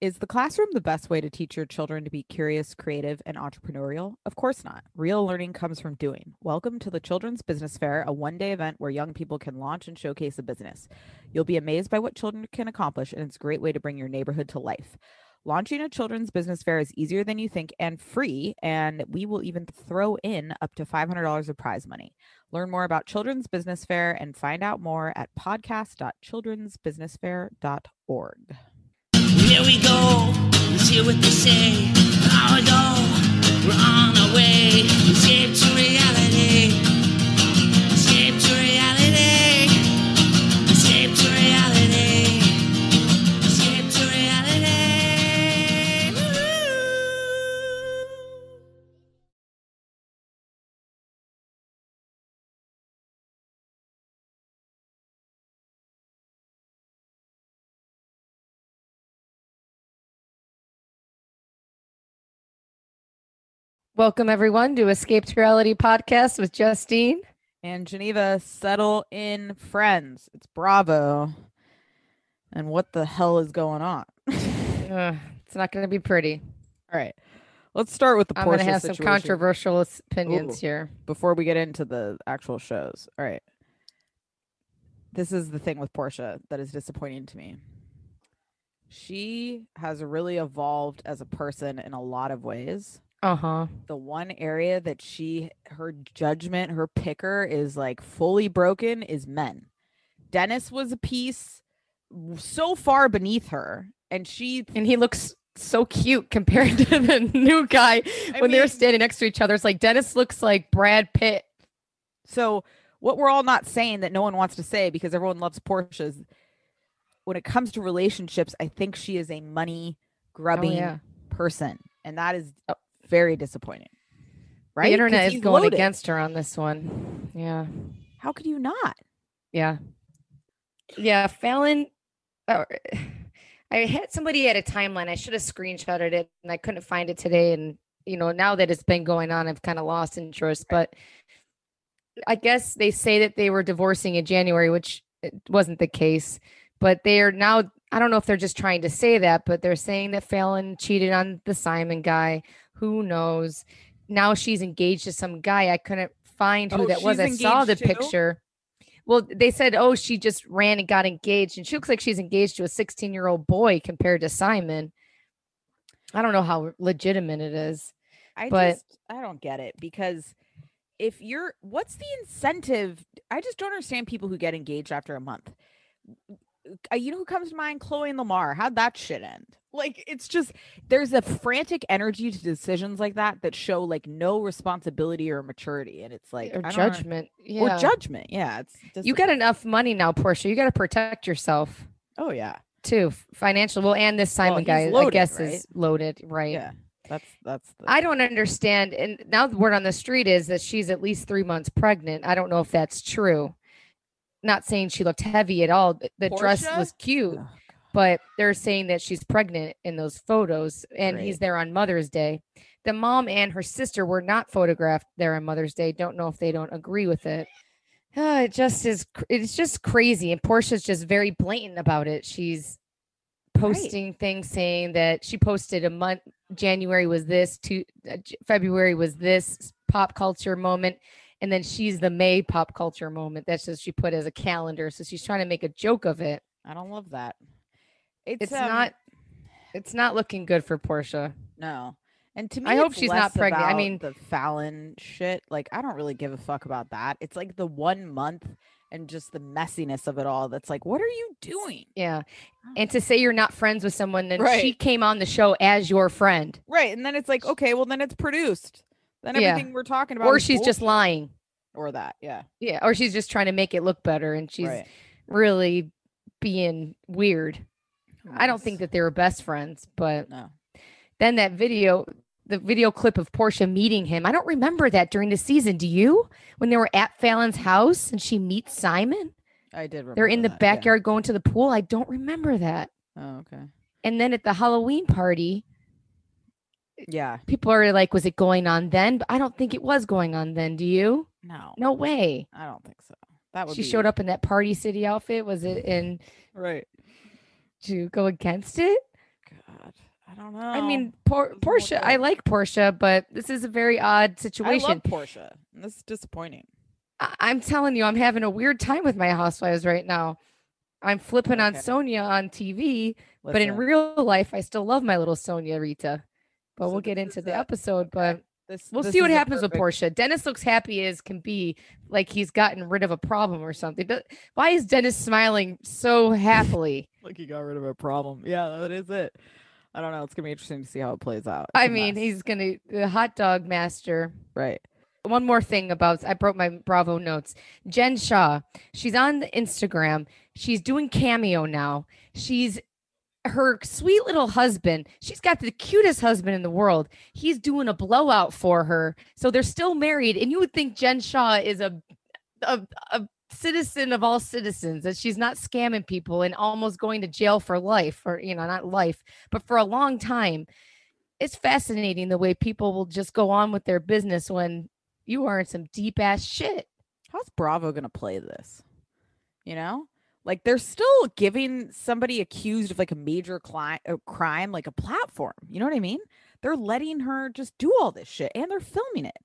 Is the classroom the best way to teach your children to be curious, creative, and entrepreneurial? Of course not. Real learning comes from doing. Welcome to the Children's Business Fair, a one day event where young people can launch and showcase a business. You'll be amazed by what children can accomplish, and it's a great way to bring your neighborhood to life. Launching a children's business fair is easier than you think and free, and we will even throw in up to $500 of prize money. Learn more about Children's Business Fair and find out more at podcast.childrensbusinessfair.org. Here we go. Let's hear what they say. Now we go. We're on our way. Escape to reality. Welcome everyone to Escape to Reality podcast with Justine. And Geneva, settle in, friends. It's Bravo. And what the hell is going on? Ugh, it's not going to be pretty. All right. Let's start with the I'm going to have some controversial opinions Ooh. here. before we get into the actual shows. All right. This is the thing with Porsha that is disappointing to me. She has really evolved as a person in a lot of ways. Uh huh. the one area that she her judgment her picker is like fully broken is men dennis was a piece so far beneath her and she And he looks so cute compared to the new guy I when they're standing next to each other. It's like Dennis looks like Brad Pitt. so what we're all not saying that no one wants to say because everyone loves Porsha's when it comes to relationships i think she is a money grubbing Oh, yeah. person and that is uh, very disappointing right The internet is going loaded. against her on this one. Yeah. how could you not Yeah. Yeah. Falynn. uh, I had somebody at a timeline. I should have screenshotted it and I couldn't find it today. And, you know, now that it's been going on, I've kind of lost interest. But I guess they say that they were divorcing in January, which it wasn't the case. But they are now, I don't know if they're just trying to say that, but they're saying that Falynn cheated on the Simon guy. Who knows? Now she's engaged to some guy. I couldn't find who Oh, that was. I saw the too? picture. Well, they said, oh, she just ran and got engaged, and she looks like she's engaged to a 16 year old boy compared to Simon. I don't know how legitimate it is. I But- just I don't get it because if you're what's the incentive? I just don't understand people who get engaged after a month. Uh, you know who comes to mind? Khloe and Lamar. How'd that shit end? Like it's just there's a frantic energy to decisions like that that show like no responsibility or maturity, and it's like or judgment. Yeah. or judgment. Yeah, it's you got enough money now, Porsha. You got to protect yourself Oh yeah, too, financial. Well, and this Simon he's guy, I guess, right? is loaded, right? yeah. That's that's. The, I don't understand. And now the word on the street is that she's at least three months pregnant. I don't know if that's true. Not saying she looked heavy at all. The, the dress was cute, Ugh, but they're saying that she's pregnant in those photos and he's there on Mother's Day. The mom and her sister were not photographed there on Mother's Day. Don't know if they don't agree with it. Uh, it just is. It's just crazy, and Porsha's just very blatant about it. She's posting things saying that she posted a month. January was this. To uh, February was this pop culture moment, and then she's the May pop culture moment. That's just she put as a calendar. So she's trying to make a joke of it. I don't love that. It's, It's um, not. It's not looking good for Porsha. No. And to me, I hope she's not pregnant. I mean- the Falynn shit. Like, I don't really give a fuck about that. It's like the one month and just the messiness of it all. That's like, what are you doing? Yeah. And to say you're not friends with someone, then she came on the show as your friend, Right. And then it's like, okay, well, then it's produced. Then Yeah. everything we're talking about, or she's just lying. or that. Yeah. Yeah. Or she's just trying to make it look better and she's right. really being weird. Oh, I don't think that they were best friends, but No. then that video, the video clip of Porsha meeting him, I don't remember that during the season. Do you? When they were at Falynn's house and she meets Simon, I did remember. they're in the that, yeah. backyard going to the pool. I don't remember that. Oh, okay. And then at the Halloween party, Yeah. people are like, was it going on then? But I don't think it was going on then. Do you? No. No way. I don't think so. That would She be- showed up in that party city outfit. Was it in Right. to go against it? God. I don't know. I mean, Por- Porsha, I like Porsha, but this is a very odd situation I love Porsha. This is disappointing. I- I'm telling you, I'm having a weird time with my housewives right now. I'm flipping on Sonja on TV, but in real life, I still love my little Sonja Rita. But So we'll get into the a- episode. okay. But this, we'll this see what happens with Porsha. Dennis looks happy as can be, like he's gotten rid of a problem or something. But why is Dennis smiling so happily? Like he got rid of a problem. Yeah, that is it. I don't know. It's gonna be interesting to see how it plays out. It's I mean, mess. he's gonna the hot dog master. right. one more thing about I broke my Bravo notes. Jen Shah, she's on the Instagram. She's doing cameo now. She's her sweet little husband. She's got the cutest husband in the world. He's doing a blowout for her. So they're still married. And you would think Jen Shah is a a, a citizen of all citizens, that she's not scamming people and almost going to jail for life, or you know, not life, but for a long time. It's fascinating the way people will just go on with their business when you are in some deep ass shit. How's Bravo gonna play this? You know, like they're still giving somebody accused of like a major cli- uh, crime like a platform. You know what I mean? They're letting her just do all this shit, and they're filming it.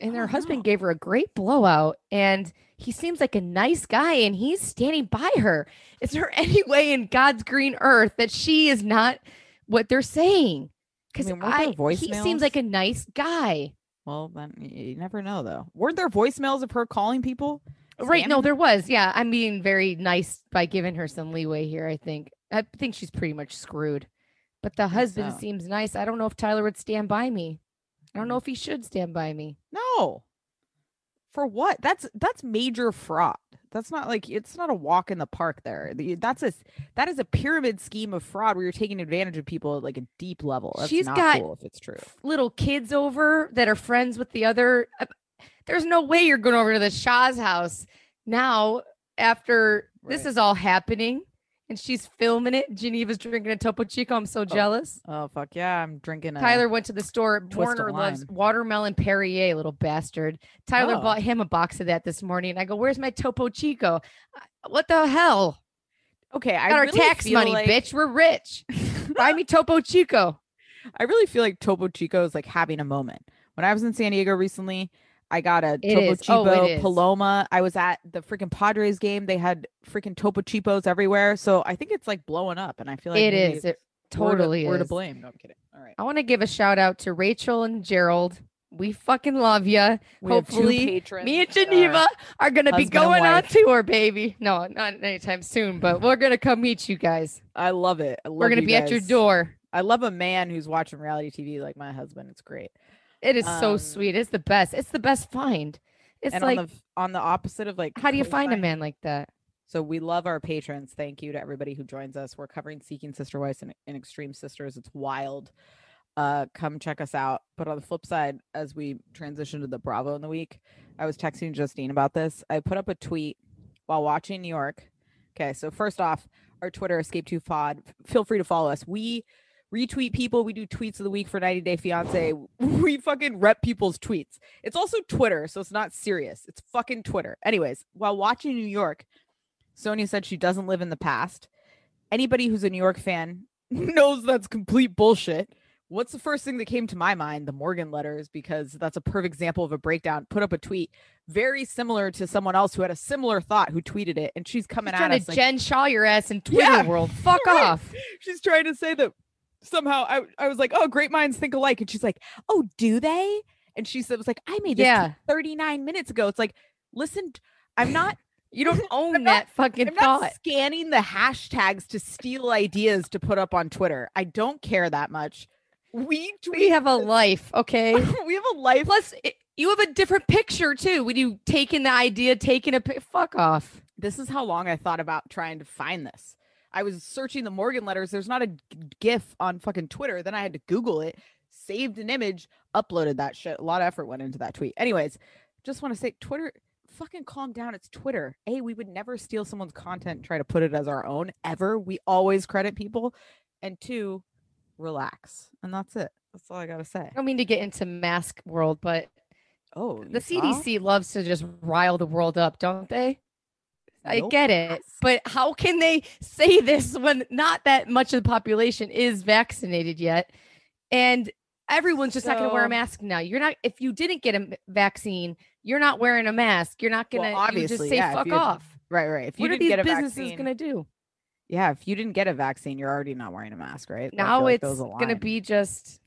And her husband know. gave her a great blowout, and he seems like a nice guy, and he's standing by her. Is there any way in God's green earth that she is not what they're saying? Because mean, I, he seems like a nice guy. Well, then you never know though. Weren't there voicemails of her calling people? Right. No, there was. Yeah. I'm being very nice by giving her some leeway here, I think. I think she's pretty much screwed. But the husband so. seems nice. I don't know if Tyler would stand by me. I Mm. don't know if he should stand by me. No. For what? That's that's major fraud. That's not like it's not a walk in the park there. That's a that is a pyramid scheme of fraud where you're taking advantage of people at like a deep level. That's She's not got cool if it's true. little kids over that are friends with the other. There's no way you're going over to the Shah's house now after this is all happening and she's filming it. Geneva's drinking a Topo Chico. I'm so jealous. Oh fuck yeah! I'm drinking. A, Tyler went to the store. Warner loves watermelon Perrier, little bastard. Tyler Oh. bought him a box of that this morning. I go, "Where's my Topo Chico? "Uh, What the hell? Okay, I Got our tax money, like- bitch. We're rich. Buy me Topo Chico." I really feel like Topo Chico is like having a moment. When I was in San Diego recently, I got a It Topo is. Oh. Paloma. I was at the freaking Padres game. They had freaking Topo Chicos everywhere. So I think it's like blowing up. And I feel like it is. it is. We're to- totally we're to blame. No, I'm kidding. All right. I want to give a shout out to Rachel and Gerald. We fucking love you. We have two Hopefully, me and Geneva are going to be going on tour, baby. No, not anytime soon, but we're going to come meet you guys. I love it. I We're going to be at your door. I love a man who's watching reality TV like my husband. It's great. It is so Um, sweet. It's the best. It's the best find. It's like, on the on the opposite of like how do you find a man like that? So we love our patrons. Thank you to everybody who joins us. We're covering Seeking Sister Wives and, and Extreme Sisters. It's wild. Uh, come check us out. But on the flip side, as we transition to the Bravo in the week, I was texting Justine about this. I put up a tweet while watching New York. Okay, so first off, our Twitter Escape to Pod. Feel free to follow us. We retweet people. We do tweets of the week for 90 Day Fiance. We fucking rep people's tweets. It's also Twitter, so it's not serious. It's fucking Twitter. Anyways, while watching New York, Sonja said she doesn't live in the past. Anybody who's a New York fan knows that's complete bullshit. What's the first thing that came to my mind? The Morgan letters, because that's a perfect example of a breakdown. Put up a tweet very similar to someone else who had a similar thought who tweeted it, and she's coming She's at trying us to like, Jen Shah your ass in Twitter Yeah, world. Fuck right. off. she's trying to say that somehow I, I was like, oh, great minds think alike. And she's like, oh, do they? And she said, was like, I made this Yeah. 39 minutes ago. It's like, listen, I'm not, You don't own not- that fucking I'm not scanning the hashtags to steal ideas to put up on Twitter. I don't care that much. We We have a life, okay? we have a life. Plus, it, you have a different picture too. When you taking the idea, taking a pic, fuck off. This is how long I thought about trying to find this. I was searching the Morgan letters. There's not a GIF on fucking Twitter. Then I had to Google it, saved an image, uploaded that shit. A lot of effort went into that tweet. Anyways, just want to say Twitter, fucking calm down. It's Twitter. A, we would never steal someone's content and try to put it as our own ever. We always credit people. And two, relax. And that's it. That's all I gotta say. I don't mean to get into mask world, but Oh, the CDC loves to just rile the world up, don't they? I get it, but how can they say this when not that much of the population is vaccinated yet, and everyone's just not going to wear a mask now? You're not. If you didn't get a vaccine, you're not wearing a mask. You're not Well, going to just obviously, say yeah, fuck off. Right, right. If you What are didn't these get a businesses going to do? yeah, if you didn't get a vaccine, you're already not wearing a mask, right? Now like it's going to be just.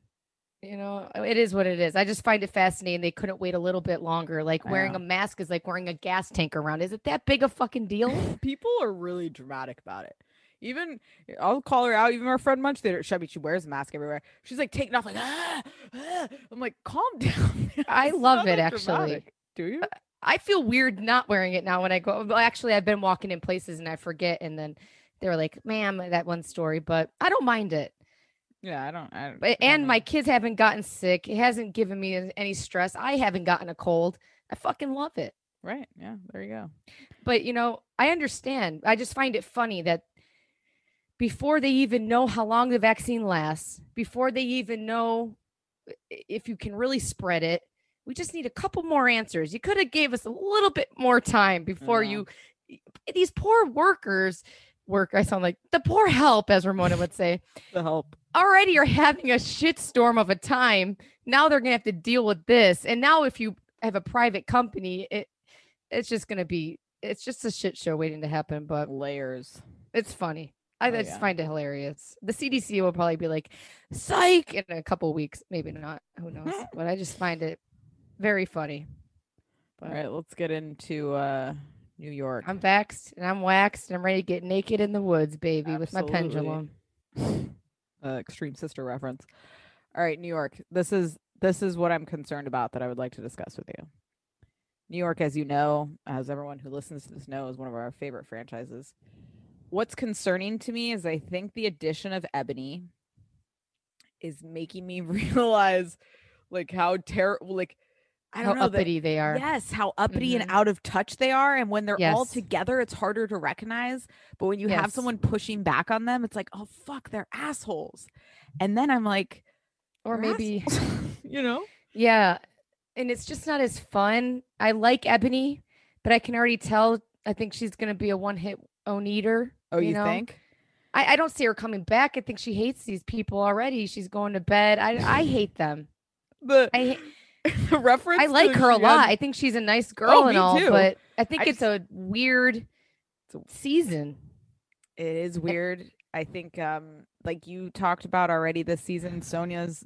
You know, it is what it is. I just find it fascinating. They couldn't wait a little bit longer. Like I wearing know. a mask is like wearing a gas tank around. Is it that big a fucking deal? people are really dramatic about it. Even I'll call her out. Even our friend Munch it. Chubby, she wears a mask everywhere. She's like taking off, like ah, ah. I'm like, calm down. I love it, actually. dramatic." Do you? I feel weird not wearing it now when I go. Well, actually, I've been walking in places and I forget, and then they're like, "Ma'am," that one story, but I don't mind it. Yeah, I don't. I, But I and don't my kids haven't gotten sick. It hasn't given me any stress. I haven't gotten a cold. I fucking love it. right. Yeah, there you go. But you know, I understand. I just find it funny that before they even know how long the vaccine lasts, before they even know if you can really spread it, we just need a couple more answers. You could have gave us a little bit more time before you these poor workers work I sound like the poor help as Ramona would say The help. already you're having a shitstorm of a time. Now they're gonna have to deal with this. And now if you have a private company, it it's just gonna be it's just a shit show waiting to happen. But Layers. it's funny. I Oh, just yeah. find it hilarious. The CDC will probably be like, psych in a couple weeks. Maybe not. Who knows? but I just find it very funny. All But right, let's get into uh New York. I'm vaxxed and I'm waxed and I'm ready to get naked in the woods, baby, with my pendulum. uh, extreme sister reference. All right, New York. This is this is what I'm concerned about that I would like to discuss with you. New York, as you know, as everyone who listens to this knows, is one of our favorite franchises. What's concerning to me is I think the addition of Ebony is making me realize like how terrible like I don't know that- uppity they are. Yes, how uppity Mhm. and out of touch they are. And when they're all together, it's harder to recognize. But when you have someone pushing back on them, it's like, oh, fuck, they're assholes. And then I'm like, Or maybe you know? Yeah. And it's just not as fun. I like Ebony, but I can already tell I think she's gonna be a one hit own eater. Oh, you, know? think? I, I don't see her coming back. I think she hates these people already. She's going to bed. I I hate them. But I the reference. I like her a lot. had- I think she's a nice girl and all, too. but I think I it's a weird season. It is weird. I think, um, like you talked about already this season, Sonja's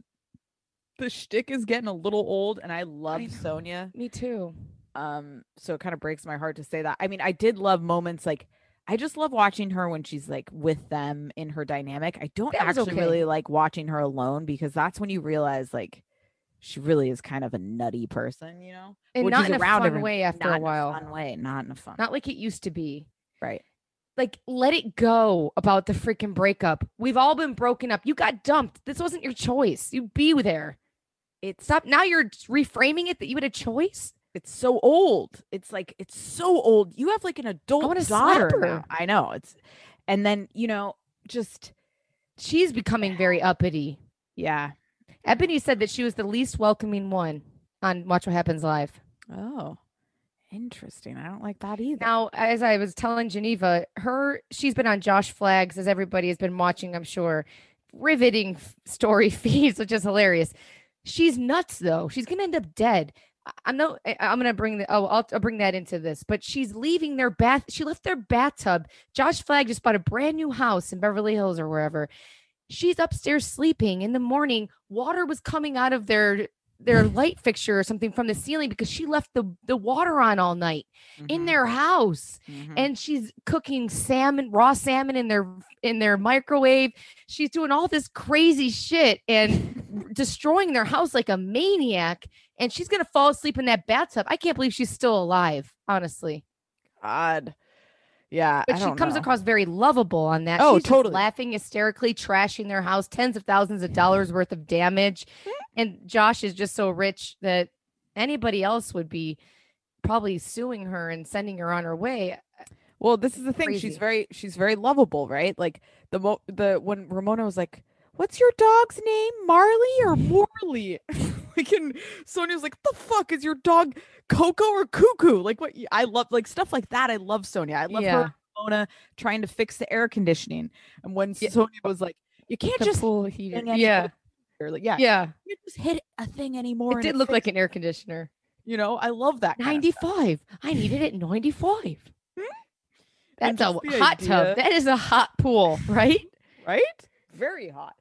the shtick is getting a little old, and I love. Sonja. Me too. um so it kind of breaks my heart to say that i mean i did love moments like i just love watching her when she's like with them in her dynamic i don't That actually okay. really like watching her alone because that's when you realize like she really is kind of a nutty person you know And When not in a fun everyone- way after not a in while. fun way not in a fun Not like it used to be. right like let it go about the freaking breakup. We've all been broken up. You got dumped. This wasn't your choice. You be there. it's Stop. Now you're reframing it that you had a choice. it's so old it's like it's so old you have like an adult wanna daughter i know it's and then you know just She's becoming very uppity. yeah Ebony said that she was the least welcoming one on Watch What Happens Live. oh interesting i don't like that either Now, as I was telling Geneva, her she's been on Josh Flagg's, as everybody has been watching, I'm sure, riveting story feeds, which is hilarious. She's nuts though. She's gonna end up dead. I'm no. I- I'm gonna bring the. Oh, I'll, I'll bring that into this. But she's leaving their bath. She left their bathtub. Josh Flagg just bought a brand new house in Beverly Hills or wherever. She's upstairs sleeping. In the morning, water was coming out of their their light fixture or something from the ceiling because she left the the water on all night in Mhm, their house. Mhm. and she's cooking salmon raw salmon in their in their microwave. She's doing all this crazy shit and destroying their house like a maniac. And she's gonna fall asleep in that bathtub. I can't believe she's still alive honestly. God. Yeah. But she comes know. across very lovable on that. Oh, She's totally. laughing hysterically, trashing their house, tens of thousands of dollars mm. worth of damage. Mm. And Josh is just so rich that anybody else would be probably suing her and sending her on her way. Uh, well, this is the thing. Crazy. She's very she's very lovable, right? Like the mo the when Ramona was like, "What's your dog's name? Marley or Morley?" like and Sonja's like, "The fuck is your dog Coco or Cuckoo?" Like what I love like stuff like that. I love Sonja. I love Yeah. her Ramona trying to fix the air conditioning. And when Yeah. Sonia was like, "You can't The just pool heater. Yeah. like, yeah, Yeah. you just hit a thing anymore. It did look like an air conditioner. you know. I love that. kind of stuff. 95. I needed it 95. Hmm? That's a hot idea- tub. That is a hot pool, right? right? Very hot.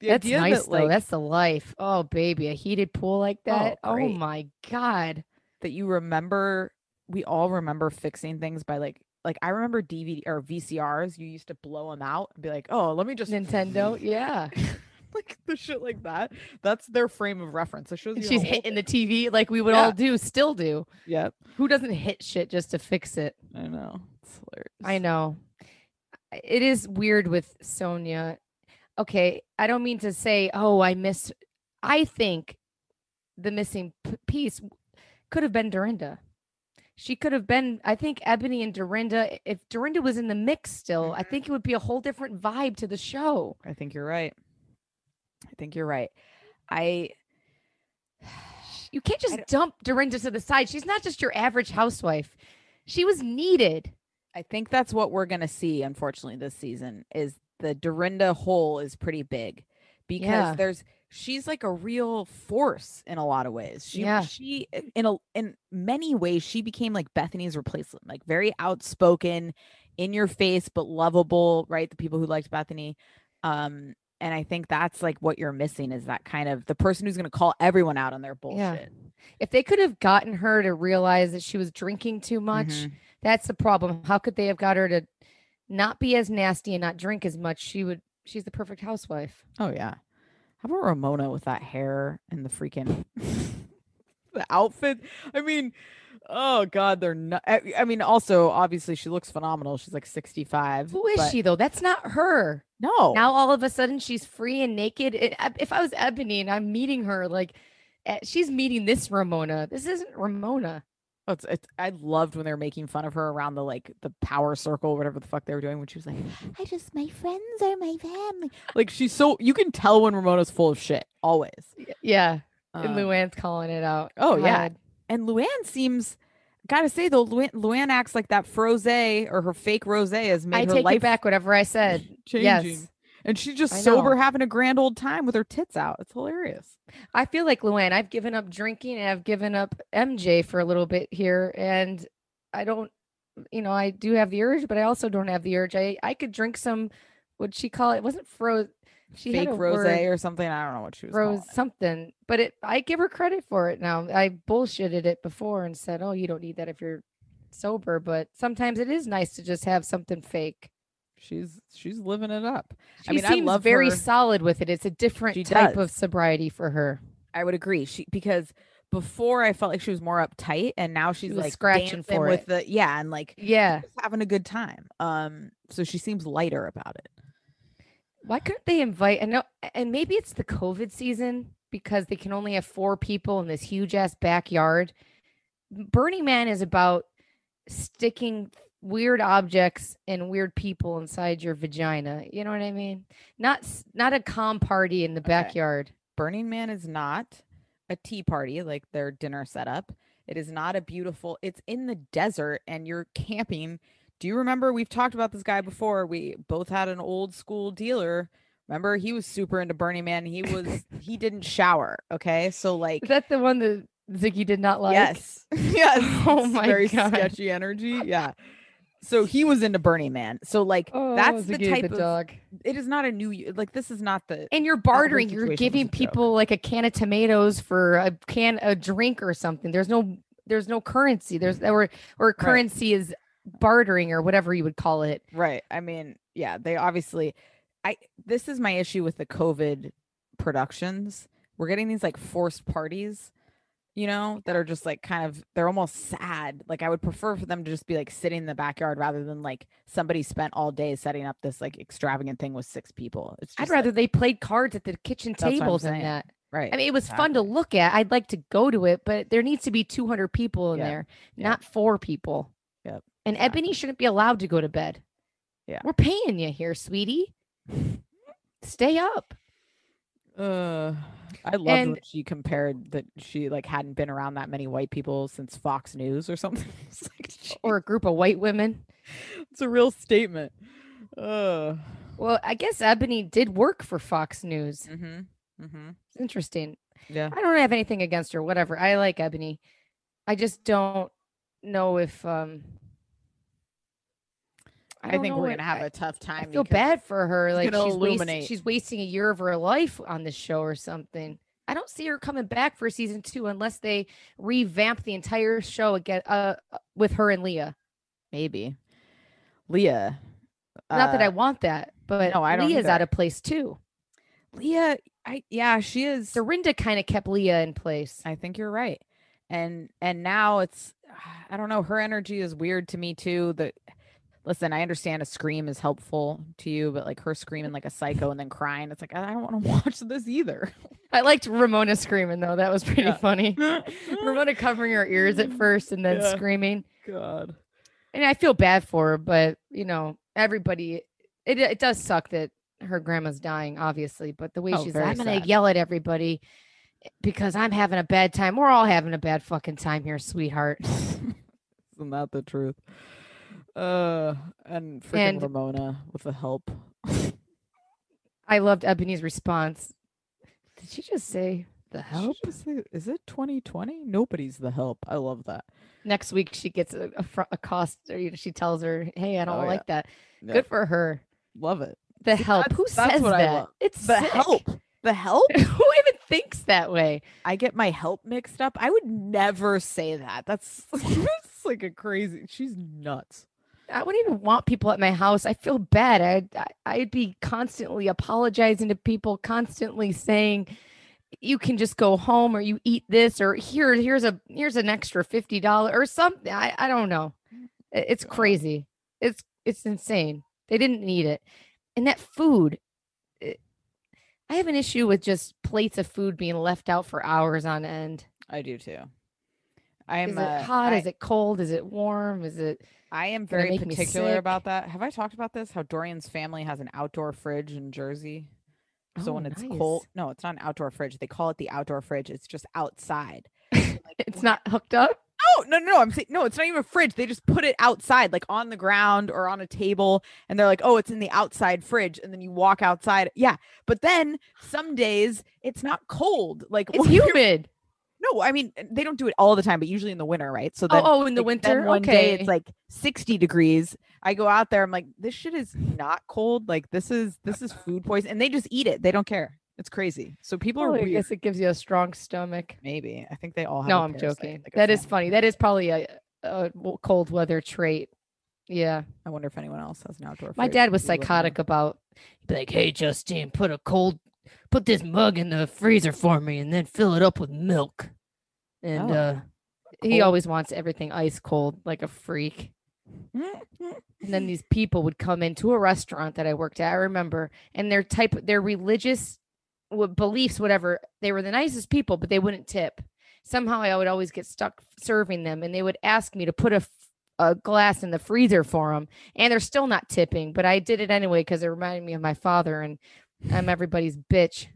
The That's nice that, though. like, That's the life. Oh baby, a heated pool like oh, that. Oh, great. my god. that you remember we all remember fixing things by like like I remember DVD or VCRs you used to blow them out and be like, "Oh, let me just Nintendo, yeah. like the shit like that." That's their frame of reference. It shows you she's hitting the. TV like we would Yeah. all do, still do. Yep, Who doesn't hit shit just to fix it? I know. I know. It is weird with Sonja. Okay, I don't mean to say, oh, I miss. I think the missing p- piece could have been Dorinda. She could have been, I think, Ebony and Dorinda. If Dorinda was in the mix still, I think mm-hmm. it would be a whole different vibe to the show. I think you're right. I think you're right. I You can't just dump Dorinda to the side. She's not just your average housewife. She was needed. I think that's what we're gonna see, unfortunately, this season is the Dorinda hole is pretty big because Yeah. there's she's like a real force in a lot of ways. She Yeah. she in a in many ways she became like Bethany's replacement, like very outspoken, in your face, but lovable, right? The people who liked Bethany. Um, and I think that's like what you're missing is that kind of the person who's gonna call everyone out on their bullshit. If they could have gotten her to realize that she was drinking too much, Mhm. That's the problem. How could they have got her to not be as nasty and not drink as much? She would. She's the perfect housewife. Oh yeah. How about Ramona with that hair and the freaking the outfit? I mean, oh god, they're not. I, I mean, also obviously she looks phenomenal. She's like sixty five. Who is she though? That's not her. No. Now all of a sudden she's free and naked. It- if I was Ebony and I'm meeting her, like eh, she's meeting this Ramona. This isn't Ramona. It's, it's, I loved when they were making fun of her around the like the power circle, whatever the fuck they were doing. When she was like, "I just my friends are my family." Like she's so you can tell when Ramona's full of shit always. Yeah, and Um, Luann's calling it out. oh, yeah. And Luann seems, gotta say though, Luann, Luann acts like that froze or her fake rose has made I her life back. Whatever I said. changing. Yes. And she's just sober, having a grand old time with her tits out. It's hilarious. I feel like Luann. I've given up drinking and I've given up MJ for a little bit here, and I don't. You know, I do have the urge, but I also don't have the urge. I I could drink some. What'd she call it? It wasn't froze. She Fake rose word, or something. I don't know what she was rose something, but it. I give her credit for it now. I bullshitted it before and said, "Oh, you don't need that if you're sober." But sometimes it is nice to just have something fake. She's she's living it up. She I mean, I seems love very her. solid with it. It's a different She type does. of sobriety for her. I would agree. She because before I felt like she was more uptight, and now she's like scratching dancing for with it. the yeah, and like Yeah. having a good time. Um, so she seems lighter about it. Why couldn't they invite? And no, and maybe it's the COVID season because they can only have four people in this huge ass backyard. Burning Man is about sticking weird objects and weird people inside your vagina. You know what I mean? Not not a calm party in the backyard. Burning Man is not a tea party like their dinner setup. It is not a beautiful. It's in the desert, and you're camping. Do you remember we've talked about this guy before? We both had an old school dealer. Remember, he was super into Burning Man. He was he didn't shower. Okay, so like Is that the one that Ziggy did not like? yes, yes. Oh my very God. sketchy energy. Yeah. So he was into Burning Man. So like Oh, that's the type the of. dog. It is not a new like this is not the And you're bartering. You're giving a joke. people like a can of tomatoes for a can a drink or something. There's no there's no currency. There's mm-hmm. or or currency is bartering or whatever you would call it. Right. I mean, yeah, they obviously I this is my issue with the COVID productions. We're getting these like forced parties. You know, that are just like kind of they're almost sad. Like I would prefer for them to just be like sitting in the backyard rather than like somebody spent all day setting up this like extravagant thing with six people. It's just I'd like- rather they played cards at the kitchen That's what I'm table than that. right. I mean, it was fun to look at. I'd like to go to it, but there needs to be 200 people in Yeah. there, Yeah. not four people. Yep. And Exactly. Ebony shouldn't be allowed to go to bed. Yeah. We're paying you here, sweetie. Stay up. Uh, I loved And- when she compared that she like hadn't been around that many white people since Fox News or something. like, Or a group of white women. it's a real statement. Uh, Well, I guess Ebony did work for Fox News. mm-hmm, mm-hmm. It's interesting. Yeah. I don't have anything against her. Whatever. I like Ebony. I just don't know if um I, don't think we're gonna have I- a tough time. I feel bad for her. Like she's wasting, she's wasting a year of her life on this show or something. I don't see her coming back for season two unless they revamp the entire show again uh, uh, with her and Leah. Maybe Leah. Not that I uh, want that, but no, I don't Leah's out of place too. Leah. I yeah, she is. Dorinda kind of kept Leah in place. I think you're right. And and now it's I don't know, her energy is weird to me too. That listen, I understand a scream is helpful to you, but like her screaming like a psycho and then crying, it's like I don't want to watch this either. I liked Ramona screaming though. That was pretty Yeah. funny. Ramona covering her ears at first and then Yeah. screaming. God. And I feel bad for her, but you know, everybody it it does suck that her grandma's dying, obviously. But the way Oh, she's I'm gonna yell at everybody eh, because I'm having a bad time. We're all having a bad fucking time here, sweetheart. Isn't that the truth? Uh and freaking And- Ramona with the help. I loved Ebony's response. Did she just say the help? just say- Is it 2020? Nobody's the help. I love that. Next week she gets a, a, fr- a cost or you know, she tells her, Hey, I don't Oh, yeah. like that. Yeah, Good for her. love it. The See, help. that's- Who that's says that? It's The sick. help. The help? Who even thinks that way? I get my help mixed up. I would never say that. That's, that's like a crazy. She's nuts. I wouldn't even want people at my house. I feel bad. I'd, I'd be constantly apologizing to people, constantly saying, "You can just go home, or you eat this, or here, here's a here's an extra fifty dollars or something." I, I don't know. It's crazy. It's it's insane. They didn't need it, and that food. it- I have an issue with just plates of food being left out for hours on end. I do too. I am Is it uh, hot? I, Is it cold? Is it warm? Is it? I am very particular about that. Have I talked about this? How Dorian's family has an outdoor fridge in Jersey. So Oh, when it's nice. cold, no, it's not an outdoor fridge. They call it the outdoor fridge. It's just outside. It's not hooked up. Oh no, no, no! I'm saying no. It's not even a fridge. They just put it outside, like on the ground or on a table, and they're like, "Oh, it's in the outside fridge." And then you walk outside. Yeah, but then some days it's not cold. Like It's humid. No, I mean eh, they don't do it all the time, but usually in the winter, right? So oh, then, oh, oh, in the like, winter. one okay. day it's like 60 degrees. I go out there. I'm like, this shit is not cold. Like this is this is food poison, and they just eat it. They don't care. It's crazy. So people are Oh, I guess it gives you a strong stomach. Maybe I think they all have. No, I'm joking. like That is funny. That is probably a, a cold weather trait. Yeah. I wonder if anyone else has an outdoor. My dad was Maybe let me know. psychotic about he'd be like, "Hey, Justine, put a cold, put this mug in the freezer for me, and then fill it up with milk." And Oh, uh, he always wants everything ice cold, like a freak. And then these people would come into a restaurant that I worked at. I remember, and their type, their religious beliefs, whatever, they were the nicest people, but they wouldn't tip. Somehow, I would always get stuck serving them, and they would ask me to put a glass in the freezer for them, and they're still not tipping. But I did it anyway because it reminded me of my father, and I'm everybody's bitch.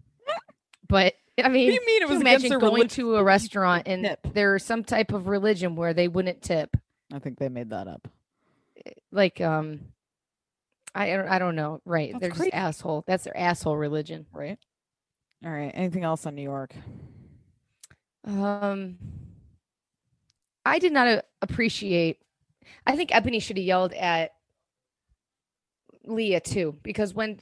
But I mean, you mean it was imagine going to a restaurant and tip? there's some type of religion where they wouldn't tip? I think they made that up. like um I don't I don't know. Right. That's They're just asshole. That's their asshole religion. Right. All right. Anything else on New York? Um I did not uh, appreciate I think Ebony should have yelled at Leah too because when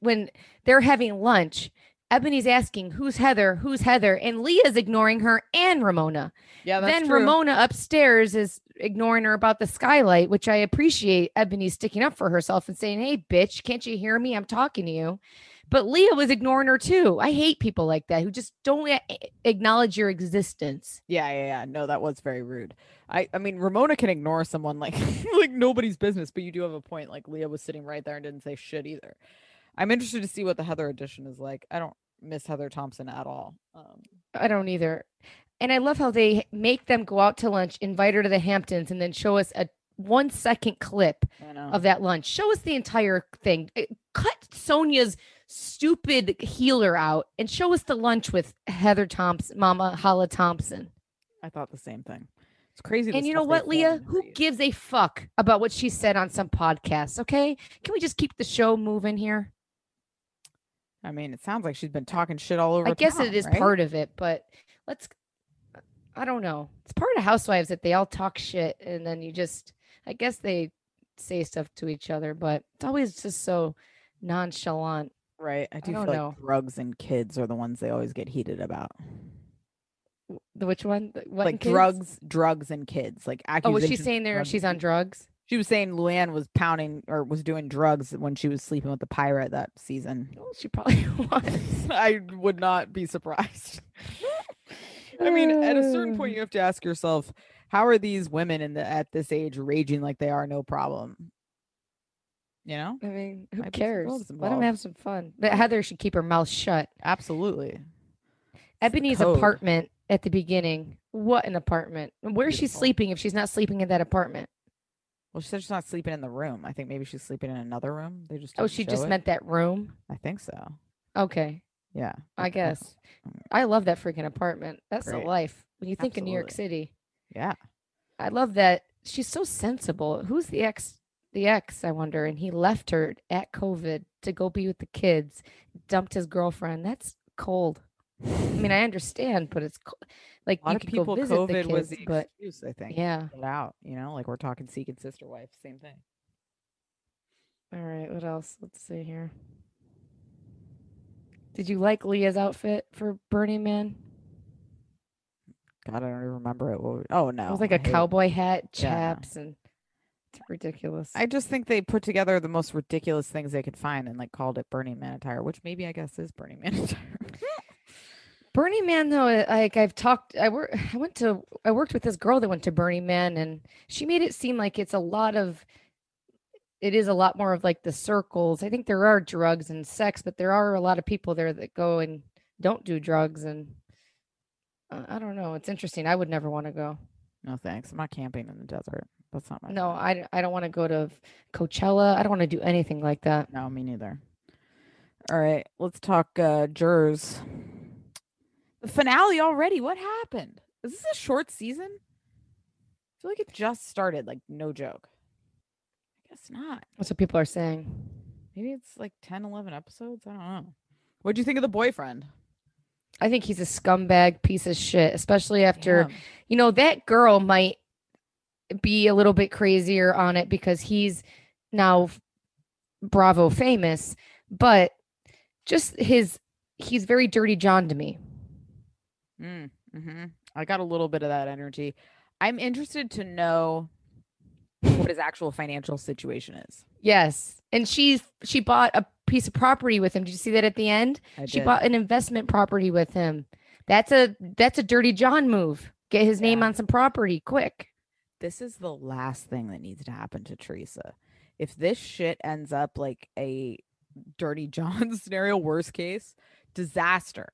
when they're having lunch Ebony's asking who's Heather, who's Heather, and Leah's ignoring her and Ramona. Yeah, then Ramona upstairs is ignoring her about the skylight, which I appreciate Ebony sticking up for herself and saying, Hey, bitch, can't you hear me? I'm talking to you. But Leah was ignoring her too. I hate people like that who just don't acknowledge your existence. Yeah, yeah, yeah. No, that was very rude. I, I mean, Ramona can ignore someone like, like nobody's business, but you do have a point. Like Leah was sitting right there and didn't say shit either. I'm interested to see what the Heather edition is like. I don't miss Heather Thompson at all. Um, I don't either. And I love how they make them go out to lunch, invite her to the Hamptons, and then show us a one second clip of that lunch. Show us the entire thing. Uh, Cut Sonja's stupid healer out and show us the lunch with Heather Thompson, Mama Hala Thompson. I thought the same thing. It's crazy. And you know what, Leah? Who gives a fuck about what she said on some podcasts? Okay. Can we just keep the show moving here? I mean, it sounds like she's been talking shit all over. I guess town, it is right? part of it, but let's I don't know. It's part of housewives that they all talk shit and then you just I guess they say stuff to each other, but it's always just so nonchalant. Right. I do feel don't like know. drugs and kids are the ones they always get heated about. The which one? What like drugs, drugs and kids. Like Oh, was she saying there she's on drugs? She was saying Luann was pounding or was doing drugs when she was sleeping with the pirate that season. Well, she probably was. I would not be surprised. I mean, at a certain point, you have to ask yourself, how are these women in the at this age raging like they are no problem? You know, I mean, who Might cares? Let them have some fun. But Heather should keep her mouth shut. absolutely. Ebony's apartment at the beginning. What an apartment. Where's she sleeping if she's not sleeping in that apartment? Well, she said she's not sleeping in the room. I think maybe she's sleeping in another room. They just Oh, she just it. meant that room. I think so. Okay. Yeah, I guess. Mm. I love that freaking apartment. That's the Great. life. When you think of New York City, yeah. I love that she's so sensible. Who's the ex? The ex, I wonder. And he left her at COVID to go be with the kids, dumped his girlfriend. That's cold. I mean, I understand, but it's co- like A lot you of people, COVID kids, was the but excuse. I think. yeah. Get out. You know, like we're talking secret sister wife. Same thing. All right, what else? Let's see here. Did you like Leah's outfit for Burning Man? God, I don't even remember it. Oh no, it was like I a it. cowboy hat, Yeah, chaps, and it's ridiculous. I just think they put together the most ridiculous things they could find and like called it Burning Man attire, which maybe I guess is Burning Man attire. Burning Man, though, like I've talked, I work, I went to, I worked with this girl that went to Burning Man, and she made it seem like it's a lot of, it is a lot more of like the circles. I think there are drugs and sex, but there are a lot of people there that go and don't do drugs, and uh, I don't know. It's interesting. I would never want to go. no thanks. I'm not camping in the desert. That's not my. No, I I don't want to go to Coachella. I don't want to do anything like that. No, me neither. All right, let's talk uh jurors. The finale already. What happened? Is this a short season? I feel like it just started, like no joke. I guess not. That's what people are saying. Maybe it's like 10, 11 episodes. I don't know. What'd you think of the boyfriend? I think he's a scumbag piece of shit, especially after, Damn. you know, that girl might be a little bit crazier on it because he's now Bravo famous, but just his, he's very dirty John to me. Mm, hmm I got a little bit of that energy. I'm interested to know what his actual financial situation is. Yes. And she's, she bought a piece of property with him. Did you see that at the end? I She did. bought an investment property with him. That's a, that's a dirty John move. Get his name on some property quick. this is the last thing that needs to happen to Teresa. If this shit ends up like a dirty John scenario, worst case, disaster.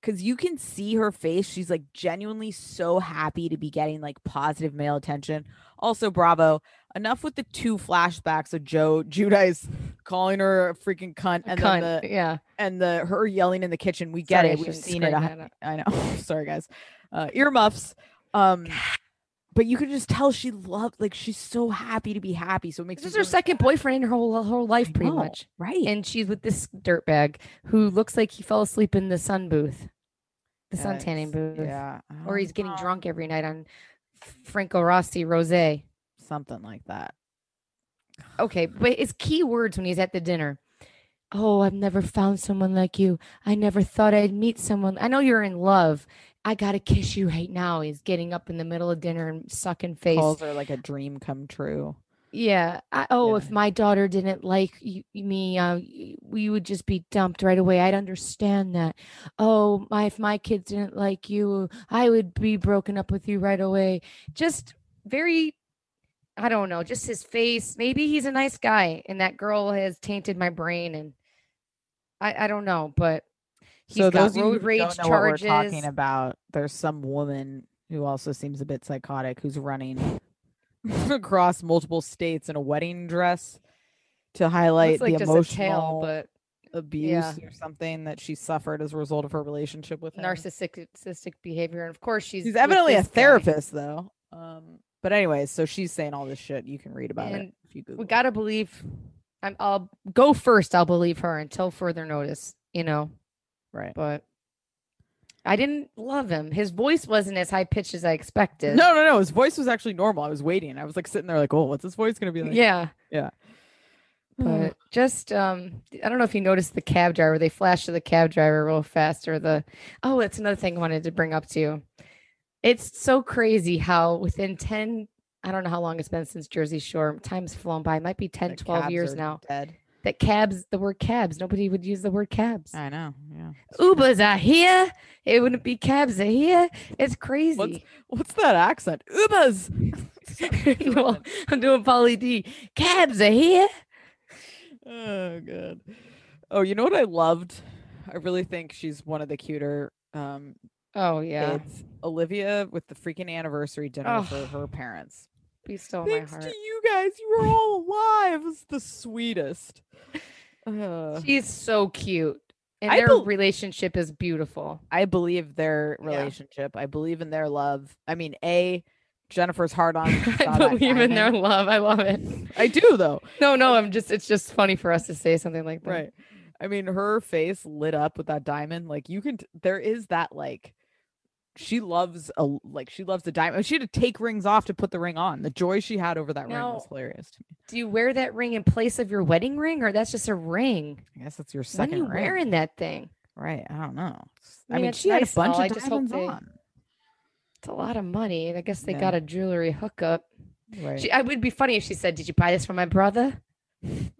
Cause you can see her face. She's like genuinely so happy to be getting like positive male attention. Also, bravo. Enough with the two flashbacks of Joe Giudice calling her a freaking cunt and Cunt. then the yeah. and the her yelling in the kitchen. We get Sorry, it. We've seen it. I. I know. Sorry, guys. Uh, earmuffs. Um, but you could just tell she loved, like, she's so happy to be happy. So it makes This is her really- second boyfriend in her whole, whole life, pretty know, much. right? And she's with this dirtbag who looks like he fell asleep in the sun booth, the Yeah, sun tanning booth, Yeah, or he's getting know. drunk every night on Franco Rossi rosé. something like that. Okay, but it's key words when he's at the dinner. Oh, I've never found someone like you. I never thought I'd meet someone. I know you're in love. I gotta kiss you right now. He's getting up in the middle of dinner and sucking face. Calls her like a dream come true. Yeah. I, oh, Yeah. if my daughter didn't like y- me, uh, we would just be dumped right away. I'd understand that. Oh, my if my kids didn't like you, I would be broken up with you right away. Just very, I don't know, just his face. Maybe he's a nice guy, and that girl has tainted my brain, and I I don't know, but he's so got those road rage charges. what we're talking about, there's some woman who also seems a bit psychotic who's running across multiple states in a wedding dress to highlight like the emotional tail, but abuse yeah. or something that she suffered as a result of her relationship with him. narcissistic behavior, and of course she's She's evidently a this guy. therapist though. Um, but anyways, so she's saying all this shit. You can read about it if you we Google. it. gotta believe I'm, i'll go first i'll believe her until further notice you know right. but i didn't love him his voice wasn't as high pitched as i expected No, no, no. His voice was actually normal. I was waiting. I was like sitting there, like, oh, what's his voice gonna be like? yeah Yeah. but just um i don't know if you noticed the cab driver they flashed to the cab driver real fast or the oh that's another thing i wanted to bring up to you it's so crazy how within 10 i don't know how long it's been since jersey shore time's flown by it might be 10 The 12 years now Dead. That cabs the word cabs nobody would use the word cabs I know. Yeah. ubers are here it wouldn't be cabs are here it's crazy What's that accent? Ubers. no, i'm doing pauly d cabs are here oh god. Oh, you know what I loved? I really think she's one of the cuter um oh yeah kids. Olivia with the freaking anniversary dinner for Oh. her parents. Be still in my Thanks heart to you guys, you were all alive. It was the sweetest. Uh, She's so cute. And I their bel- relationship is beautiful. I believe their Yeah. relationship. I believe in their love. I mean, a Jennifer's hard on. I believe in their love. I love it. I do though. No, no, I'm just it's just funny for us to say something like that. Right. I mean, her face lit up with that diamond. Like you can, t- there is that like, she loves a like she loves the diamond. She had to take rings off to put the ring on. The joy she had over that ring was hilarious to me. Do you wear that ring in place of your wedding ring or that's just a ring? I guess that's your When second are you ring. wearing that thing? Right. I don't know. I mean, mean, she had a bunch all, of diamonds they- on. It's a lot of money. I guess they Yeah. got a jewelry hookup. Right. She, I would be funny if she said, "Did you buy this for my brother?" He's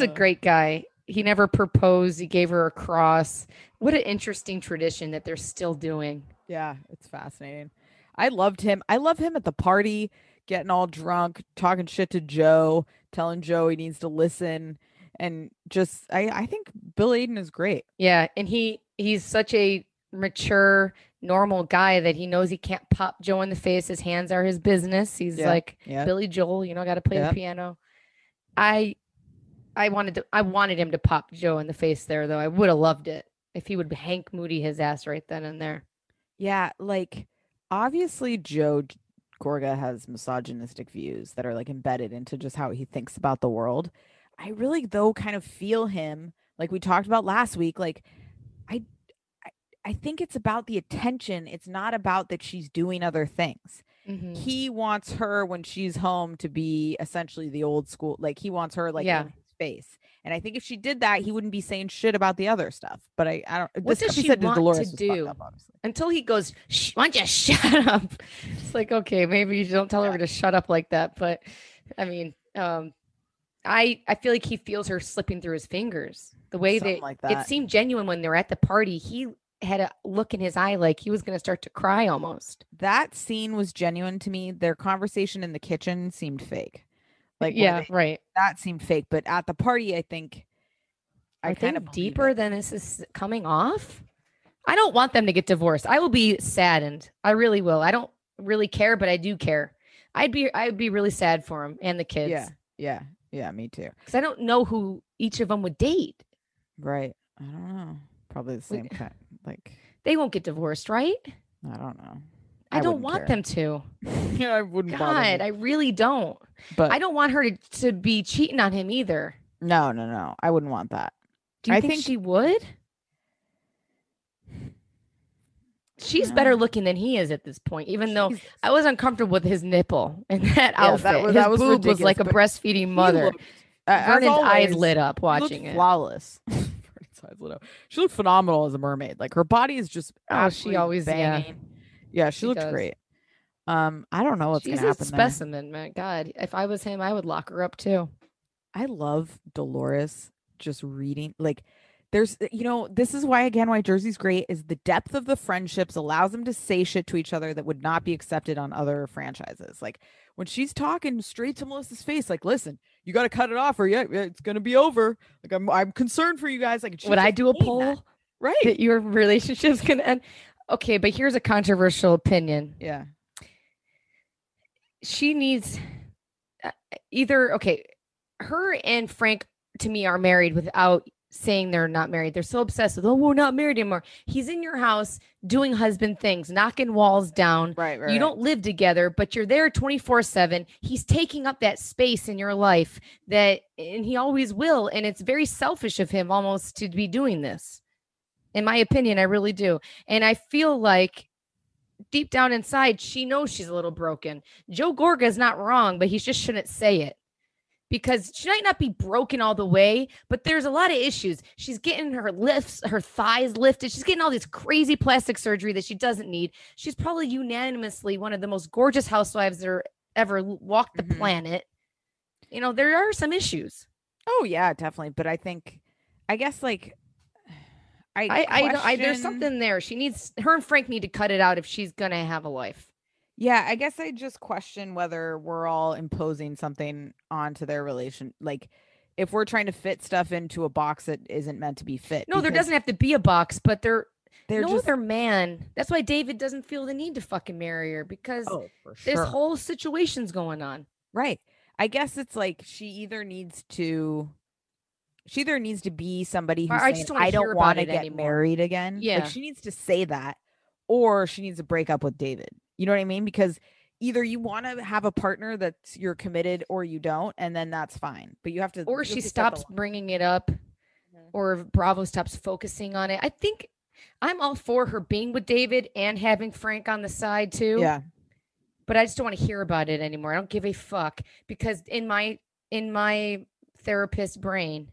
a Uh, great guy. He never proposed. He gave her a cross. What an interesting tradition that they're still doing. Yeah, it's fascinating. I loved him. I love him at the party, getting all drunk, talking shit to Joe, telling Joe he needs to listen, and just I I think Bill Aydin is great. Yeah, and he he's such a mature, normal guy that he knows he can't pop Joe in the face. His hands are his business. He's Yeah, like Yeah. Billy Joel, you know, got to play Yeah. the piano. I I wanted to I wanted him to pop Joe in the face there though. I would have loved it if he would Hank Moody his ass right then and there. Yeah, like obviously Joe Gorga has misogynistic views that are like embedded into just how he thinks about the world. I really though kind of feel him like we talked about last week like I I, I think it's about the attention. It's not about that she's doing other things. Mhm. He wants her when she's home to be essentially the old school like he wants her like Yeah. in face. And I think if she did that, he wouldn't be saying shit about the other stuff. But I, I don't. What does she said to want to Dolores was do? up. Until he goes, Shh, why don't you shut up? It's like, okay, maybe you don't tell her to shut up like that. But I mean, um, I I feel like he feels her slipping through his fingers. The way that, like it seemed genuine when they were at the party. He had a look in his eye like he was gonna start to cry almost. that scene was genuine to me. Their conversation in the kitchen seemed fake. Like yeah, they- right. that seemed fake. But at the party, I think I Are kind they of deeper it. than this is coming off? I don't want them to get divorced. I will be saddened. I really will. I don't really care, but I do care. I'd be I'd be really sad for him and the kids. Yeah, yeah, yeah. Me too. Because I don't know who each of them would date. Right. I don't know. Probably the We- same kind. Like They won't get divorced, right? I don't know. I, don't want care. them to. yeah, I wouldn't. God. I really don't. But I don't want her to, to be cheating on him either. No, no, no. I wouldn't want that. Do you I think, think- she would? She's better looking than he is at this point, even though I was uncomfortable with his nipple in that that outfit. was- his that was boob was like a breastfeeding mother. looked- uh, as Vernon's eyes lit up watching it. Flawless. Vernon's eyes lit up. She looked phenomenal as a mermaid. Like her body is just Oh, she always- yeah. Yeah, she, She looked does. great. Um, I don't know what's She's gonna a happen. specimen, man. God, if I was him, I would lock her up too. I love Dolores just reading like there's uh, you know this is why again why Jersey's great is the depth of the friendships allows them to say shit to each other that would not be accepted on other franchises like when she's talking straight to Melissa's face like listen you got to cut it off or yeah it's gonna be over like I'm I'm concerned for you guys like Would I do a poll that, right that your relationship's gonna end? Okay, but here's a controversial opinion. yeah She needs uh, either okay, her and Frank to me are married without saying they're not married. They're so obsessed with, oh, we're not married anymore. He's in your house doing husband things, knocking walls down. right right You don't live together, but you're there 24 7. He's taking up that space in your life that, and he always will. And it's very selfish of him almost to be doing this. In my opinion, I really do. And I feel like deep down inside, she knows she's a little broken. Joe Gorga is not wrong, but he just shouldn't say it because she might not be broken all the way, but there's a lot of issues. She's getting her lifts, her thighs lifted. She's getting all this crazy plastic surgery that she doesn't need. She's probably unanimously one of the most gorgeous housewives that are ever walked the Mhm. planet. You know, there are some issues. oh yeah definitely but I think I guess like I I, I, I, there's something there. She needs her and Frank need to cut it out if she's gonna have a life. Yeah, I guess I just question whether we're all imposing something onto their relation. Like, if we're trying to fit stuff into a box that isn't meant to be fit. No, there doesn't have to be a box, but there They're no just other man. That's why David doesn't feel the need to fucking marry her because oh, for this whole situation's going on. right. I guess it's like she either needs to, she either needs to be somebody who's I saying, just don't I don't want to get anymore." married again. Yeah. like she needs to say that, or she needs to break up with David. You know what I mean? Because either you want to have a partner that's you're committed, or you don't, and then that's fine. But you have to, Or she to stops bringing it up, mm-hmm. or Bravo stops focusing on it. I think I'm all for her being with David and having Frank on the side too. Yeah. But I just don't want to hear about it anymore. I don't give a fuck because in my in my therapist brain,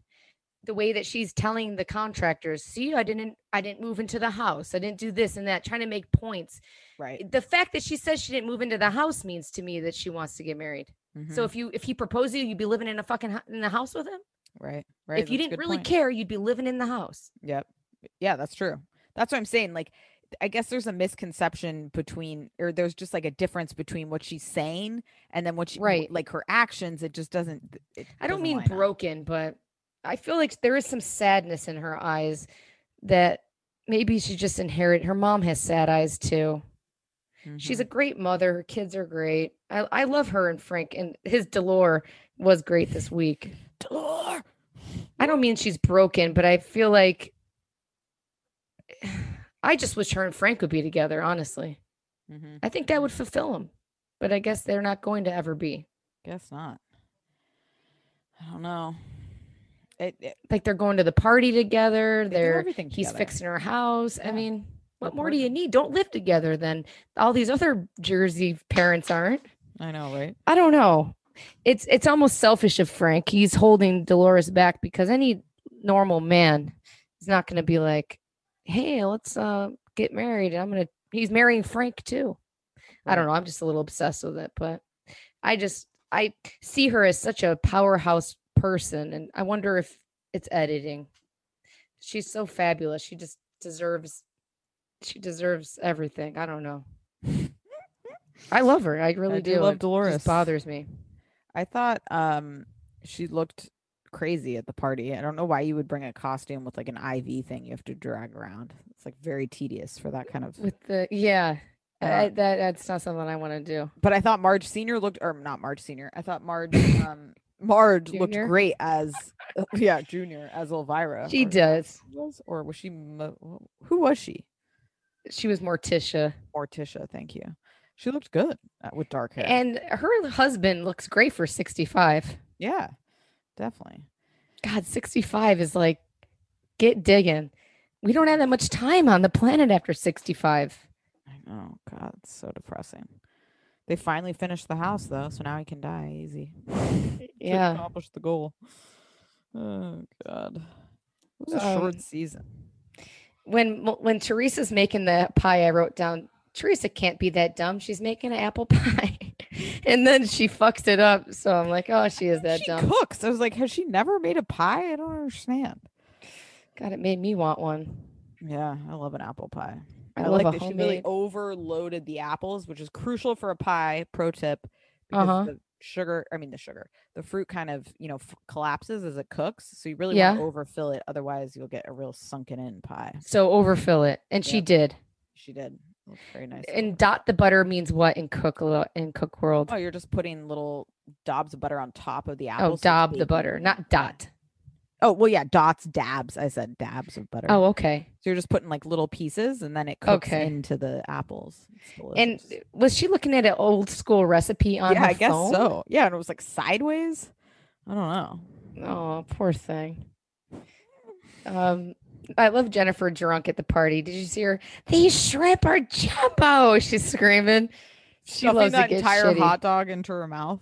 the way that she's telling the contractors, see, I didn't I didn't move into the house. I didn't do this and that, trying to make points. Right. The fact that she says she didn't move into the house means to me that she wants to get married. So Mhm. if you if he proposed to you, you'd be living in a fucking in the house with him. right, right. if you that's a didn't really point. care, you'd be living in the house. Yep. Yeah, that's true. That's what I'm saying. Like, I guess there's a misconception between, or there's just like a difference between what she's saying and then what she, Right. like her actions. It just doesn't. It I don't doesn't mean line up. broken, but I feel like there is some sadness in her eyes that maybe she just inherited. Her mom has sad eyes too. She's a Mhm. great mother. Her kids are great. I, I love her and Frank, and his Delore was great this week. Delore! I don't mean she's broken, but I feel like I just wish her and Frank would be together. Honestly, Mm-hmm. I think that would fulfill them, but I guess they're not going to ever be. Guess not. I don't know. It, it, Like they're going to the party together. They they're everything he's together. fixing her house. I mean, what They're more do you need? Don't live together then. All these other Jersey parents aren't. I know, right? I don't know. It's it's almost selfish of Frank. He's holding Dolores back because any normal man is not going to be like, "Hey, let's uh get married." I'm gonna. He's marrying Frank too. I don't know. I'm just a little obsessed with it, but I just I see her as such a powerhouse person, and I wonder if it's editing. She's so fabulous. She just deserves. She deserves everything. I don't know. I love her. I really do do. love It Dolores. Bothers me. I thought um she looked crazy at the party. I don't know why you would bring a costume with like an IV thing you have to drag around. It's like very tedious for that kind of. With the yeah, Uh, I, that that's not something I want to do. but I thought Marge Senior looked, or not Marge Senior. I thought Marge, um, Marge looked great as, uh, yeah, Junior as Elvira. She or does. was, or was she? Who was she? She was Morticia, Morticia. Thank you. She looked good uh, with dark hair. and her husband looks great for sixty-five. yeah, definitely. God, sixty-five is like get digging. We don't have that much time on the planet after sixty-five. I know. God, it's so depressing. They finally finished the house though, so now he can die easy. Yeah. accomplish the goal. Oh God, it was a Um, short season. When when Teresa's making the pie, I wrote down Teresa can't be that dumb. She's making an apple pie. and then she fucks it up. So I'm like, oh, she is that dumb. she dumb. cooks. I was like, has she never made a pie? I don't understand. God, it made me want one. Yeah, I love an apple pie. I, I, love like that she really homemade. overloaded the apples, which is crucial for a pie. Pro tip: because Uh-huh. the sugar, I mean the sugar, the fruit kind of you know f- collapses as it cooks. So you really Yeah. want to overfill it, otherwise you'll get a real sunken in pie. So overfill it. And she did. She did. Very nice. And dot the butter means what in cook in cook world? oh, you're just putting little dabs of butter on top of the oh, apple. Oh, so dab the butter, not dot. Oh well, yeah, dots, dabs. I said dabs of butter. Oh, okay. so you're just putting like little pieces, and then it cooks Okay. into the apples. And was she looking at an old school recipe on yeah, I guess phone? so. Yeah, and it was like sideways. I don't know. Oh, poor thing. Um, I love Jennifer drunk at the party. Did you see her? These shrimp are jumbo. She's screaming. She Stuffing loves that entire shitty. hot dog into her mouth.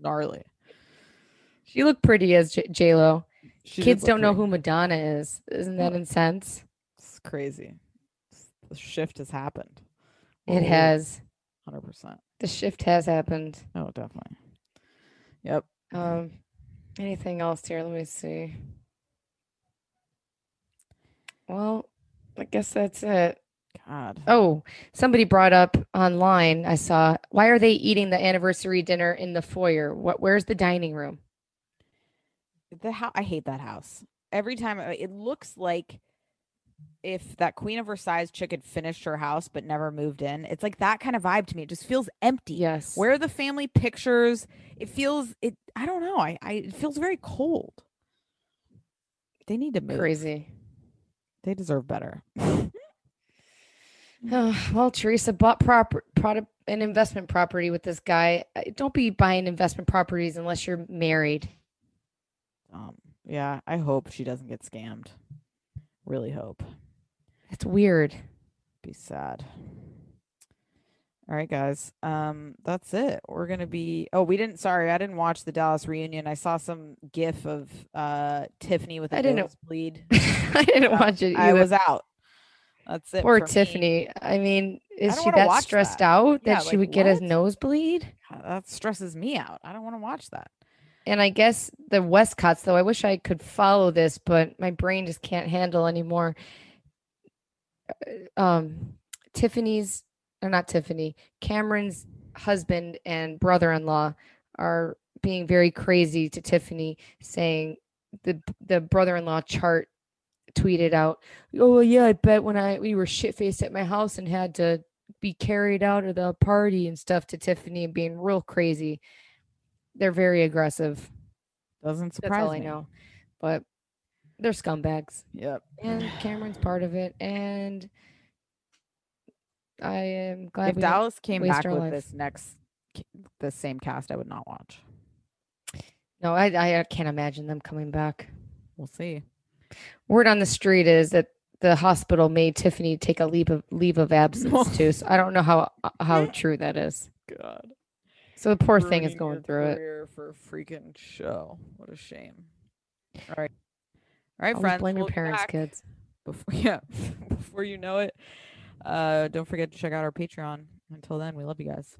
Gnarly. She looked pretty as J Lo. She Kids don't know great. who Madonna is. Isn't that intense? It's crazy. The shift has happened. It has. Hundred percent. The shift has happened. Oh, definitely. Yep. Um, anything else here? Let me see. Well, I guess that's it. God. Oh, somebody brought up online. I saw. Why are they eating the anniversary dinner in the foyer? What? Where's the dining room? The house. I hate that house. Every time it looks like if that Queen of Versailles chick had finished her house but never moved in. It's like that kind of vibe to me. It just feels empty. Yes. Where are the family pictures? It feels it. I don't know. I. I it feels very cold. They need to move. Crazy. They deserve better. Oh, well, Teresa bought proper product an investment property with this guy. Uh, Don't be buying investment properties unless you're married. Um. Yeah. I hope she doesn't get scammed. Really hope. That's weird. Be sad. All right, guys. Um, that's it. We're gonna be. Oh, we didn't. Sorry, I didn't watch the Dallas reunion. I saw some GIF of uh Tiffany with a I didn't- nosebleed. I didn't Uh, watch it I was out. That's it. Poor for me. Tiffany. I mean, is don't she that stressed that. out Yeah, that she like, would get a what? nosebleed? God, That stresses me out. I don't want to watch that. And I guess the Westcotts, though, I wish I could follow this, but my brain just can't handle anymore. Uh, Um, Tiffany's, or not Tiffany, Kameron's husband and brother-in-law are being very crazy to Tiffany, saying the the brother-in-law chart tweeted out, "Oh yeah, I bet when I we were shit faced at my house and had to be carried out of the party and stuff to Tiffany and being real crazy." They're very aggressive. Doesn't That's surprise all I me. know. But they're scumbags. Yep. And Kameron's part of it. And I am glad If Dallas came back with life. this next, the same cast, I would not watch. No, I, I can't imagine them coming back. We'll see. Word on the street is that the hospital made Tiffany take a leave of leave of absence too. So I don't know how uh, how true that is. God. So the poor thing is going through it. For a freaking show. What a shame. All right. All right, Always friends. blame your we'll parents, kids. Before, yeah. Before you know it. Uh, don't forget to check out our Patreon. Until then, we love you guys.